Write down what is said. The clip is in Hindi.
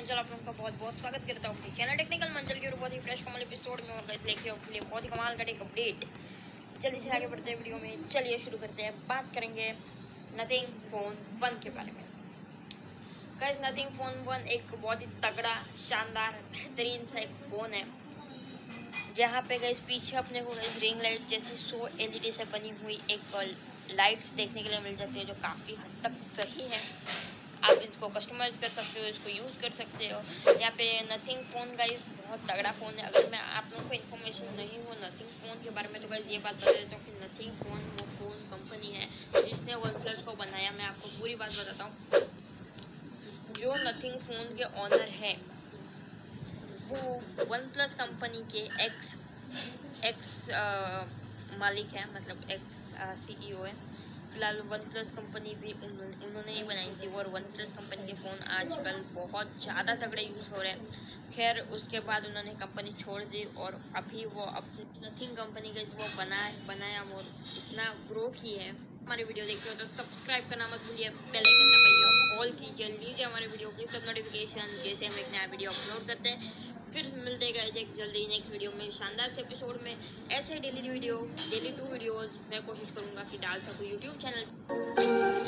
मंजल आप लोगों का बहुत बहुत स्वागत करता हूँ चैनल टेक्निकल मंचल के बहुत ही फ्रेश कमल एपिसोड में और गाइस लेके आपके लिए बहुत ही कमाल का एक अपडेट चलिए आगे बढ़ते हैं वीडियो में। चलिए शुरू करते हैं। बात करेंगे नथिंग फ़ोन वन के बारे में। गाइस नथिंग फ़ोन वन एक बहुत ही तगड़ा, शानदार, बेहतरीन सा एक फ़ोन है। जहाँ पे गई पीछे अपने को गई रिंग लाइट जैसी सो एलईडी से बनी हुई एक लाइट्स देखने के लिए मिल जाती है, जो काफ़ी हद तक सही है। इसको कस्टमाइज कर सकते हो इसको यूज़ कर सकते हो। यहाँ पे नथिंग फ़ोन का बहुत तगड़ा फ़ोन है। अगर मैं आप लोगों को इन्फॉर्मेशन नहीं हो नथिंग फ़ोन के बारे में तो गाइज़ ये बात बता देता हूँ कि नथिंग फ़ोन वो फ़ोन कंपनी है जिसने वन प्लस को बनाया। मैं आपको पूरी बात बताता हूँ। जो नथिंग फ़ोन के ऑनर है वो वन प्लस कंपनी के एक्स एक्स आ, मालिक है मतलब एक्स सीईओ है। फ़िलहाल वन प्लस कंपनी भी उन्होंने ही बनाई थी और वन प्लस कंपनी के फ़ोन आजकल बहुत ज़्यादा तगड़े यूज़ हो रहे हैं। खैर, उसके बाद उन्होंने कंपनी छोड़ दी और अभी वो अपनी नथिंग कंपनी का वो बना, बनाया वो इतना ग्रो की है। हमारी वीडियो देख रहे हो तो सब्सक्राइब करना मत भूलिए पहले दबाइए की जल लीजिए हमारे वीडियो की सब नोटिफिकेशन जैसे हम एक नया वीडियो अपलोड करते हैं। फिर मिलते गए एक जल्दी नेक्स्ट वीडियो में, शानदार से एपिसोड में। ऐसे daily video daily two videos मैं कोशिश करूँगा कि डाल सकूँ यूट्यूब चैनल